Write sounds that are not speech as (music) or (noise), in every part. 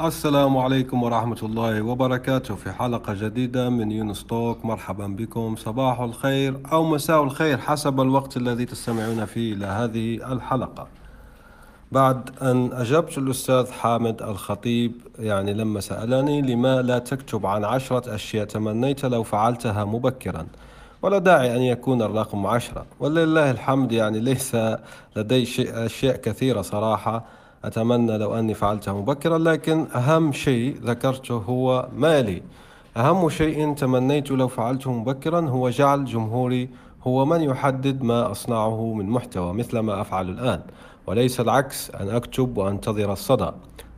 السلام عليكم ورحمة الله وبركاته في حلقة جديدة من يونس توك. مرحبا بكم. صباح الخير أو مساء الخير حسب الوقت الذي تستمعون فيه إلى هذه الحلقة. بعد أن أجبت الأستاذ حامد الخطيب يعني لما سألني لما لا تكتب عن عشرة أشياء تمنيت لو فعلتها مبكرا ولا داعي أن يكون الرقم عشرة. ولله الحمد يعني ليس لدي شيء أشياء كثيرة صراحة. أتمنى لو أني فعلتها مبكرا لكن أهم شيء ذكرته هو مالي. أهم شيء تمنيت لو فعلته مبكرا هو جعل جمهوري هو من يحدد ما أصنعه من محتوى مثل ما أفعل الآن. وليس العكس أن أكتب وأنتظر الصدى.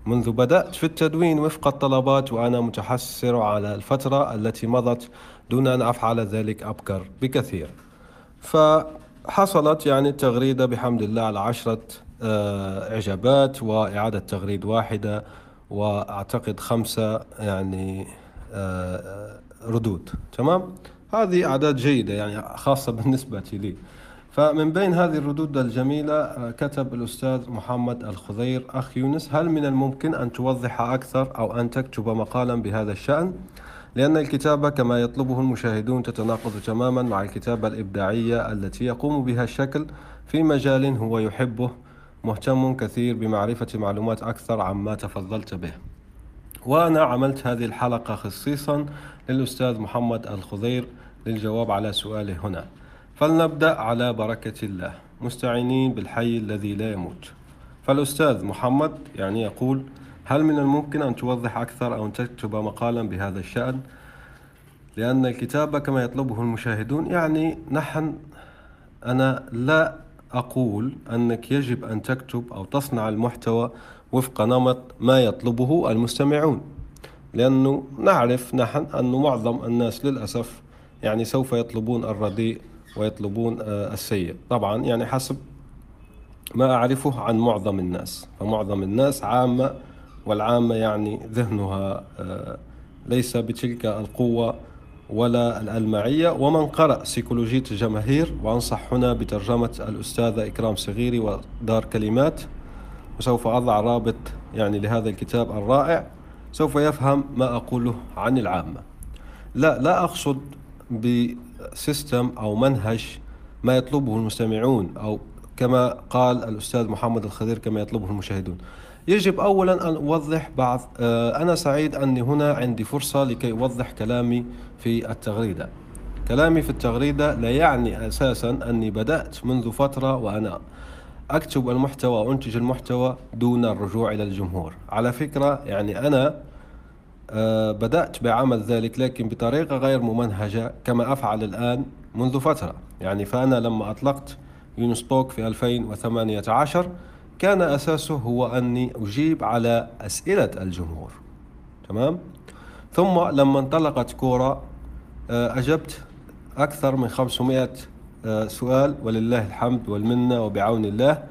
منذ بدأت في التدوين وفق الطلبات وأنا متحسر على الفترة التي مضت دون أن أفعل ذلك أبكر بكثير. فحصلت يعني التغريدة بحمد الله على عشرة إعجابات وإعادة تغريد واحدة وأعتقد خمسة يعني آه، ردود. تمام؟ هذه أعداد جيدة يعني خاصة (laughs) بالنسبة لي. فمن بين هذه الردود الجميلة آه، كتب الأستاذ محمد الخضير أخ يونس هل من الممكن أن توضح أكثر أو أن تكتب مقالا بهذا الشأن؟ لأن الكتابة كما يطلبه المشاهدون تتناقض تماما مع الكتابة الإبداعية التي يقوم بها الشكل في مجال هو يحبه مهتم كثير بمعرفة معلومات أكثر عما تفضلت به. وأنا عملت هذه الحلقة خصيصا للأستاذ محمد الخضير للجواب على سؤاله هنا. فلنبدأ على بركة الله. مستعينين بالحي الذي لا يموت. فالأستاذ محمد يعني يقول هل من الممكن أن توضح أكثر أو أن تكتب مقالا بهذا الشأن؟ لأن الكتابة كما يطلبه المشاهدون يعني نحن أنا لا أقول أنك يجب أن تكتب أو تصنع المحتوى وفق نمط ما يطلبه المستمعون لأنه نعرف نحن أن معظم الناس للأسف يعني سوف يطلبون الرديء ويطلبون آه، السيء. طبعا يعني حسب ما أعرفه عن معظم الناس فمعظم الناس عامة والعامة يعني ذهنها آه، ليس بتلك القوة ولا الألمعية. ومن قرأ سيكولوجية الجماهير وأنصح هنا بترجمة الأستاذة إكرام صغيري ودار كلمات وسوف أضع رابط يعني لهذا الكتاب الرائع. سوف يفهم ما أقوله عن العامة. لا لا أقصد بسيستم أو منهج ما يطلبه المستمعون أو كما قال الأستاذ محمد الخضير كما يطلبه المشاهدون. يجب أولا أن أوضح بعض آه، أنا سعيد أني هنا عندي فرصة لكي أوضح كلامي في التغريدة. كلامي في التغريدة لا يعني أساسا أني بدأت منذ فترة وأنا أكتب المحتوى وأنتج المحتوى دون الرجوع إلى الجمهور. على فكرة يعني أنا آه، بدأت بعمل ذلك لكن بطريقة غير ممنهجة كما أفعل الآن منذ فترة. يعني فأنا لما أطلقت يونستوك في 2018 كان أساسه هو أني أجيب على أسئلة الجمهور. تمام؟ ثم لما انطلقت كورة آه، أجبت أكثر من 500 آه، سؤال ولله الحمد والمنة وبعون الله.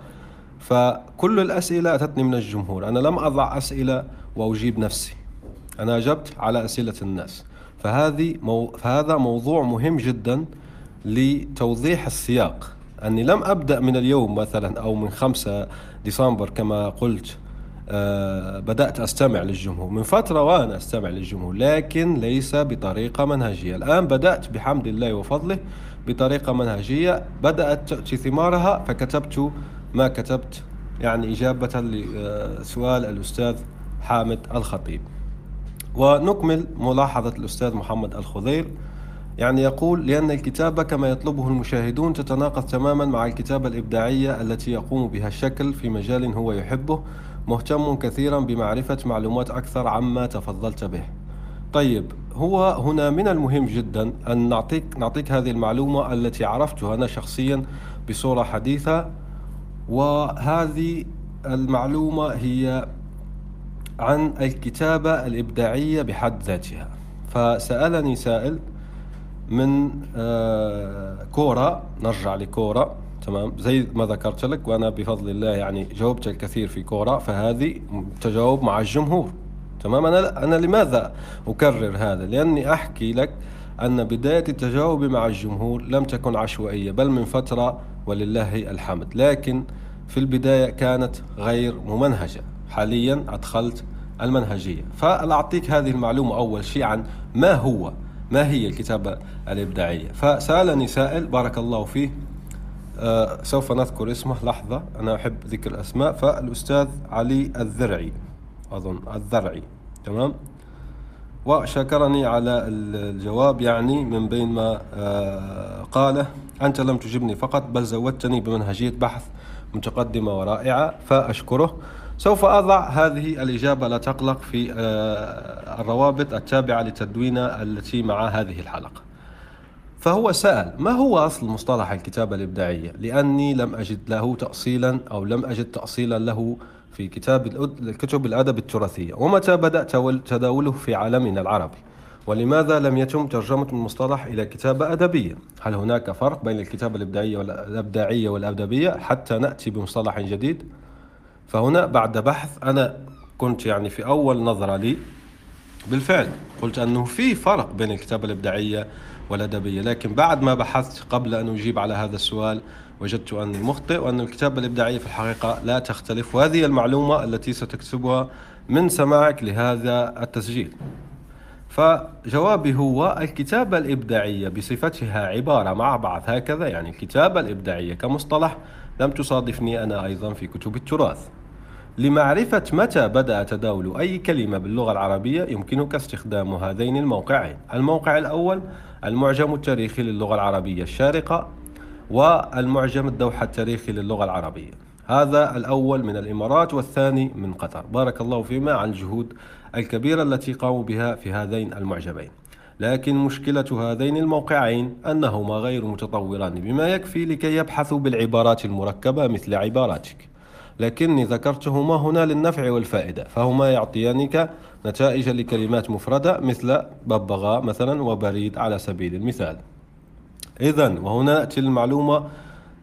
فكل الأسئلة أتتني من الجمهور. أنا لم أضع أسئلة وأجيب نفسي. أنا أجبت على أسئلة الناس. فهذه مو... فهذا موضوع مهم جدا لتوضيح السياق. أني لم أبدأ من اليوم مثلا أو من 5 ديسمبر كما قلت آه بدأت أستمع للجمهور. من فترة وأنا أستمع للجمهور لكن ليس بطريقة منهجية. الآن بدأت بحمد الله وفضله بطريقة منهجية. بدأت تأتي ثمارها فكتبت ما كتبت. يعني إجابة لسؤال الأستاذ حامد الخطيب. ونكمل ملاحظة الأستاذ محمد الخضير. يعني يقول لأن الكتابة كما يطلبه المشاهدون تتناقض تماما مع الكتابة الإبداعية التي يقوم بها الشكل في مجال هو يحبه مهتم كثيرا بمعرفة معلومات أكثر عما تفضلت به. طيب هو هنا من المهم جدا أن نعطيك, نعطيك هذه المعلومة التي عرفتها أنا شخصيا بصورة حديثة وهذه المعلومة هي عن الكتابة الإبداعية بحد ذاتها. فسألني سائل من آه، كورة نرجع لكورة تمام؟ زي ما ذكرت لك وأنا بفضل الله يعني جاوبت الكثير في كورة فهذه تجاوب مع الجمهور. تمام؟ أنا أنا لماذا أكرر هذا؟ لأني أحكي لك أن بداية التجاوب مع الجمهور لم تكن عشوائية بل من فترة ولله الحمد. لكن في البداية كانت غير ممنهجة. حاليا أدخلت المنهجية. فأعطيك هذه المعلومة أول شيء عن ما هو ما هي الكتابة الإبداعية فسألني سائل بارك الله فيه. آه سوف نذكر اسمه. لحظة أنا أحب ذكر الأسماء. فالأستاذ علي الذرعي أظن الذرعي. تمام؟ وشكرني على الجواب يعني من بين ما آه قاله. أنت لم تجبني فقط بل زودتني بمنهجية بحث متقدمة ورائعة فأشكره. سوف أضع هذه الإجابة لا تقلق في آه، الروابط التابعة لتدوينة التي مع هذه الحلقة فهو سأل ما هو أصل مصطلح الكتابة الإبداعية لأني لم أجد له تأصيلا أو لم أجد تأصيلا له في كتاب كتب الأدب التراثية ومتى بدأ تداوله في عالمنا العربي ولماذا لم يتم ترجمة المصطلح إلى كتابة أدبية؟ هل هناك فرق بين الكتابة الإبداعية والأبداعية والأدبية حتى نأتي بمصطلح جديد؟ فهنا بعد بحث أنا كنت يعني في أول نظرة لي بالفعل قلت أنه في فرق بين الكتابة الإبداعية والأدبية لكن بعد ما بحثت قبل أن أجيب على هذا السؤال وجدت أني مخطئ وأن الكتابة الإبداعية في الحقيقة لا تختلف وهذه المعلومة التي ستكتبها من سماعك لهذا التسجيل. فجوابي هو الكتابة الإبداعية بصفتها عبارة مع بعض هكذا يعني الكتابة الإبداعية كمصطلح لم تصادفني أنا أيضا في كتب التراث. لمعرفة متى بدأ تداول أي كلمة باللغة العربية يمكنك استخدام هذين الموقعين. الموقع الأول المعجم التاريخي للغة العربية الشارقة والمعجم الدوحة التاريخي للغة العربية. هذا الأول من الإمارات والثاني من قطر. بارك الله فيما عن الجهود الكبيرة التي قاموا بها في هذين المعجمين. لكن مشكلة هذين الموقعين أنهما غير متطوران بما يكفي لكي يبحثوا بالعبارات المركبة مثل عباراتك. لكني ذكرتهما هنا للنفع والفائدة فهما يعطيانك نتائج لكلمات مفردة مثل ببغاء مثلا وبريد على سبيل المثال. إذا وهنا نأتي المعلومة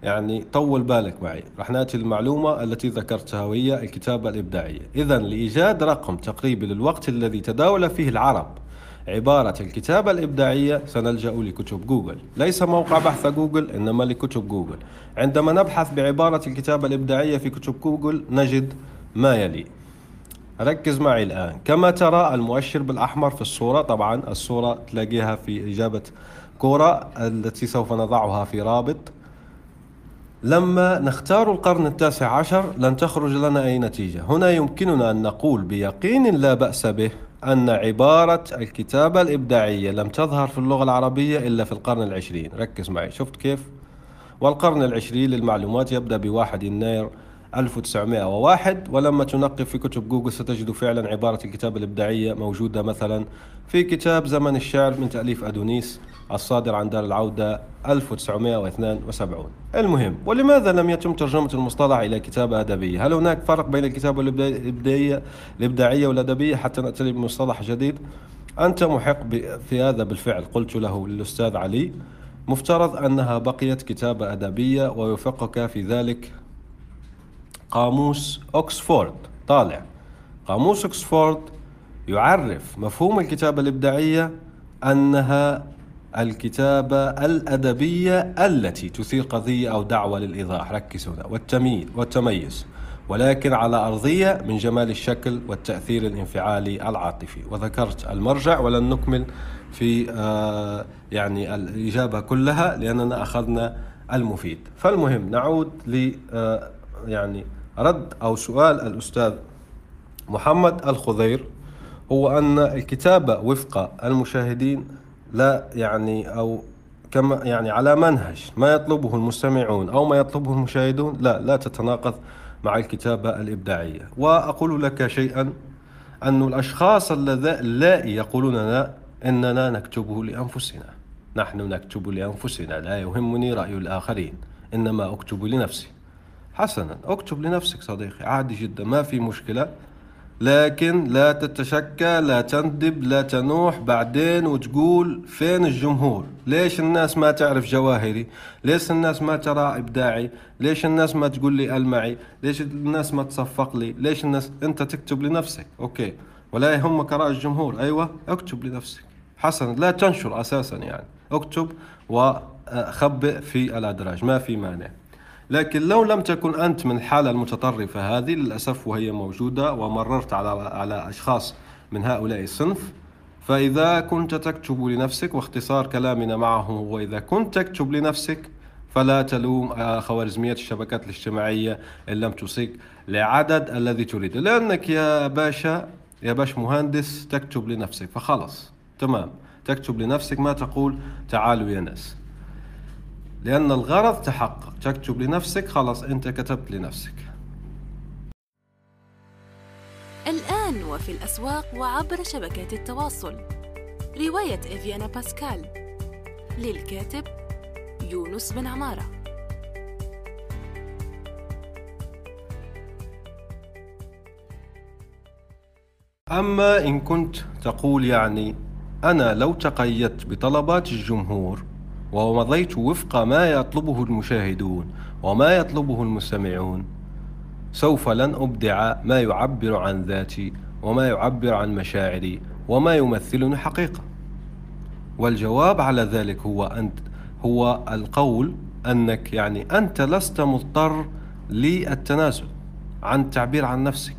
يعني طول بالك معي. راح نأتي المعلومة التي ذكرتها وهي الكتابة الإبداعية. إذا لإيجاد رقم تقريبي للوقت الذي تداول فيه العرب عبارة الكتابة الإبداعية سنلجأ لكتب جوجل. ليس موقع بحث جوجل إنما لكتب جوجل. عندما نبحث بعبارة الكتابة الإبداعية في كتب جوجل نجد ما يلي. ركز معي الآن. كما ترى المؤشر بالأحمر في الصورة. طبعا الصورة تلاقيها في إجابة كورة التي سوف نضعها في رابط. لما نختار القرن التاسع عشر لن تخرج لنا أي نتيجة. هنا يمكننا أن نقول بيقين لا بأس به. أن عبارة الكتابة الإبداعية لم تظهر في اللغة العربية إلا في القرن العشرين ركز معي شفت كيف؟ والقرن العشرين للمعلومات يبدأ بواحد يناير 1901 ولما تنقب في كتب جوجل ستجد فعلا عبارة الكتابة الإبداعية موجودة مثلا في كتاب زمن الشعر من تأليف أدونيس الصادر عن دار العودة 1972 المهم ولماذا لم يتم ترجمة المصطلح إلى كتابة أدبية هل هناك فرق بين الكتابة الإبداعية الإبداعية والأدبية حتى نأتي بمصطلح جديد؟ أنت محق في هذا بالفعل قلت له للأستاذ علي. مفترض أنها بقيت كتابة أدبية ويوفقك في ذلك قاموس أكسفورد. طالع. قاموس أكسفورد يعرف مفهوم الكتابة الإبداعية أنها الكتابة الأدبية التي تثير قضية أو دعوة للإيضاح ركز هنا والتمييز والتميز. ولكن على أرضية من جمال الشكل والتأثير الانفعالي العاطفي. وذكرت المرجع ولن نكمل في آه يعني الإجابة كلها لأننا أخذنا المفيد. فالمهم نعود ل آه يعني رد أو سؤال الأستاذ محمد الخضير. هو أن الكتابة وفق المشاهدين لا يعني أو كما يعني على منهج ما يطلبه المستمعون أو ما يطلبه المشاهدون لا لا تتناقض مع الكتابة الإبداعية. وأقول لك شيئا أن الأشخاص اللائي يقولون لا إننا نكتبه لأنفسنا. نحن نكتب لأنفسنا لا يهمني رأي الآخرين إنما أكتب لنفسي. حسنا أكتب لنفسك صديقي عادي جدا ما في مشكلة. لكن لا تتشكى لا تندب لا تنوح. بعدين وتقول فين الجمهور؟ ليش الناس ما تعرف جواهري؟ ليش الناس ما ترى إبداعي؟ ليش الناس ما تقول لي المعي ليش الناس ما تصفق لي؟ ليش الناس؟ أنت تكتب لنفسك. أوكي. ولا يهمك رأي الجمهور. أيوة اكتب لنفسك. حسنا لا تنشر أساسا يعني. اكتب وخبئ في الأدراج. ما في مانع. لكن لو لم تكن أنت من الحالة المتطرفة هذه للأسف وهي موجودة ومررت على على أشخاص من هؤلاء الصنف فإذا كنت تكتب لنفسك واختصار كلامنا معه هو إذا كنت تكتب لنفسك فلا تلوم خوارزمية الشبكات الاجتماعية إن لم تصيك لعدد الذي تريد لأنك يا باشا يا باش مهندس تكتب لنفسك فخلص تمام. تكتب لنفسك ما تقول تعالوا يا ناس. لأن الغرض تحقق. تكتب لنفسك خلاص أنت كتبت لنفسك. الآن وفي الأسواق وعبر شبكات التواصل. رواية إفيانا باسكال. للكاتب يونس بن عمارة. أما إن كنت تقول يعني أنا لو تقيدت بطلبات الجمهور ومضيت وفق ما يطلبه المشاهدون وما يطلبه المستمعون. سوف لن أبدع ما يعبر عن ذاتي وما يعبر عن مشاعري وما يمثلني حقيقة. والجواب على ذلك هو أنت هو القول أنك يعني أنت لست مضطر للتنازل عن التعبير عن نفسك.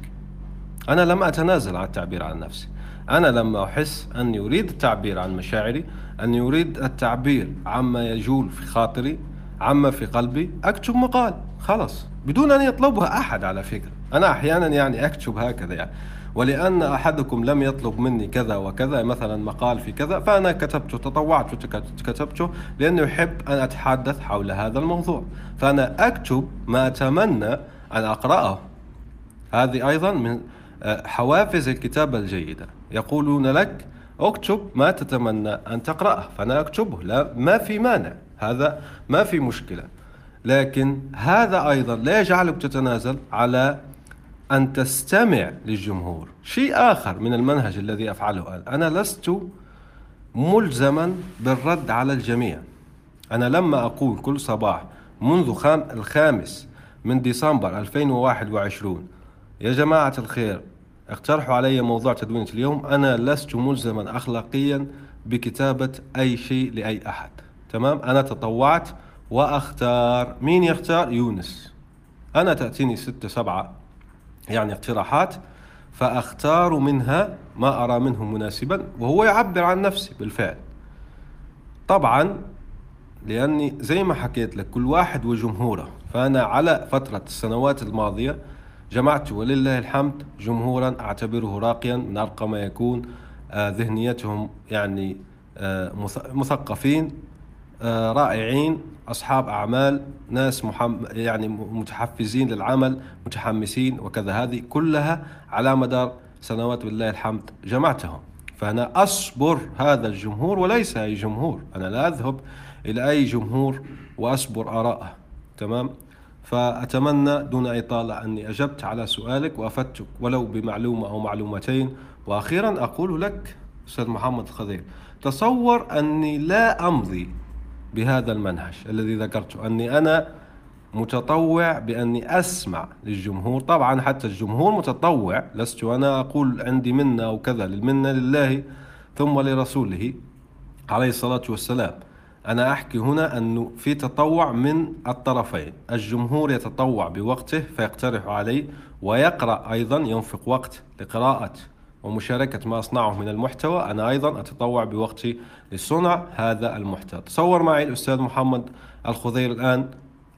أنا لم أتنازل عن التعبير عن نفسي. أنا لما أحس أني أريد التعبير عن مشاعري أني أريد التعبير عما يجول في خاطري عما في قلبي أكتب مقال خلاص بدون أن يطلبها أحد على فكرة. أنا أحيانا يعني أكتب هكذا يعني. ولأن أحدكم لم يطلب مني كذا وكذا مثلا مقال في كذا فأنا كتبته تطوعت وكتبته لأنه يحب أن أتحدث حول هذا الموضوع. فأنا أكتب ما أتمنى أن أقرأه. هذه أيضا من آه، حوافز الكتابة الجيدة. يقولون لك اكتب ما تتمنى أن تقرأه فأنا أكتبه. لا ما في مانع. هذا ما في مشكلة. لكن هذا أيضا لا يجعلك تتنازل على أن تستمع للجمهور. شيء آخر من المنهج الذي أفعله أنا لست ملزما بالرد على الجميع. أنا لما أقول كل صباح منذ خام الخامس من ديسمبر 2021 يا جماعة الخير اقترحوا علي موضوع تدوينة اليوم. أنا لست ملزما أخلاقيا بكتابة أي شيء لأي أحد. تمام؟ أنا تطوعت وأختار. مين يختار؟ يونس. أنا تأتيني ستة سبعة يعني اقتراحات فأختار منها ما أرى منه مناسبا وهو يعبر عن نفسي بالفعل. طبعا لأني زي ما حكيت لك كل واحد وجمهوره. فأنا على فترة السنوات الماضية جمعت ولله الحمد جمهورا أعتبره راقيا من أرقى ما يكون. آه، ذهنيتهم يعني آه، مثقفين آه، رائعين. أصحاب أعمال ناس محم يعني متحفزين للعمل متحمسين وكذا. هذه كلها على مدار سنوات بالله الحمد جمعتهم. فأنا أصبر هذا الجمهور وليس أي جمهور. أنا لا أذهب إلى أي جمهور وأصبر آراءه. تمام؟ فأتمنى دون إطالة أني أجبت على سؤالك وأفدتك ولو بمعلومة أو معلومتين. وأخيرا أقول لك أستاذ محمد الخضير تصور أني لا أمضي بهذا المنهج الذي ذكرته أني أنا متطوع بأني أسمع للجمهور. طبعا حتى الجمهور متطوع لست أنا أقول عندي منة أو كذا للمنة لله ثم لرسوله عليه الصلاة والسلام. أنا أحكي هنا أنه في تطوع من الطرفين. الجمهور يتطوع بوقته فيقترح عليه ويقرأ أيضا ينفق وقت لقراءة ومشاركة ما أصنعه من المحتوى. أنا أيضا أتطوع بوقتي لصنع هذا المحتوى. تصور معي الأستاذ محمد الخضير الآن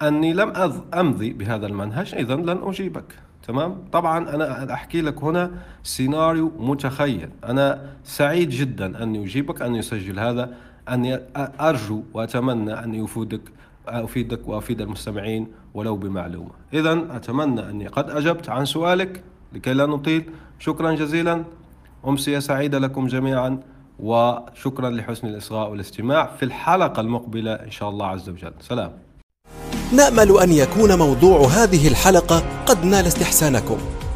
أني لم أمضي بهذا المنهج إذا لن أجيبك. تمام؟ طبعا أنا أحكي لك هنا سيناريو متخيل. أنا سعيد جدا أن أجيبك أن يسجل هذا أني أرجو وأتمنى أن يفيدك أفيدك وأفيد المستمعين ولو بمعلومة. إذا أتمنى أني قد أجبت عن سؤالك لكي لا نطيل. شكرا جزيلا. أمسية سعيدة لكم جميعا وشكرا لحسن الإصغاء والاستماع في الحلقة المقبلة إن شاء الله عز وجل. سلام. نأمل أن يكون موضوع هذه الحلقة قد نال استحسانكم.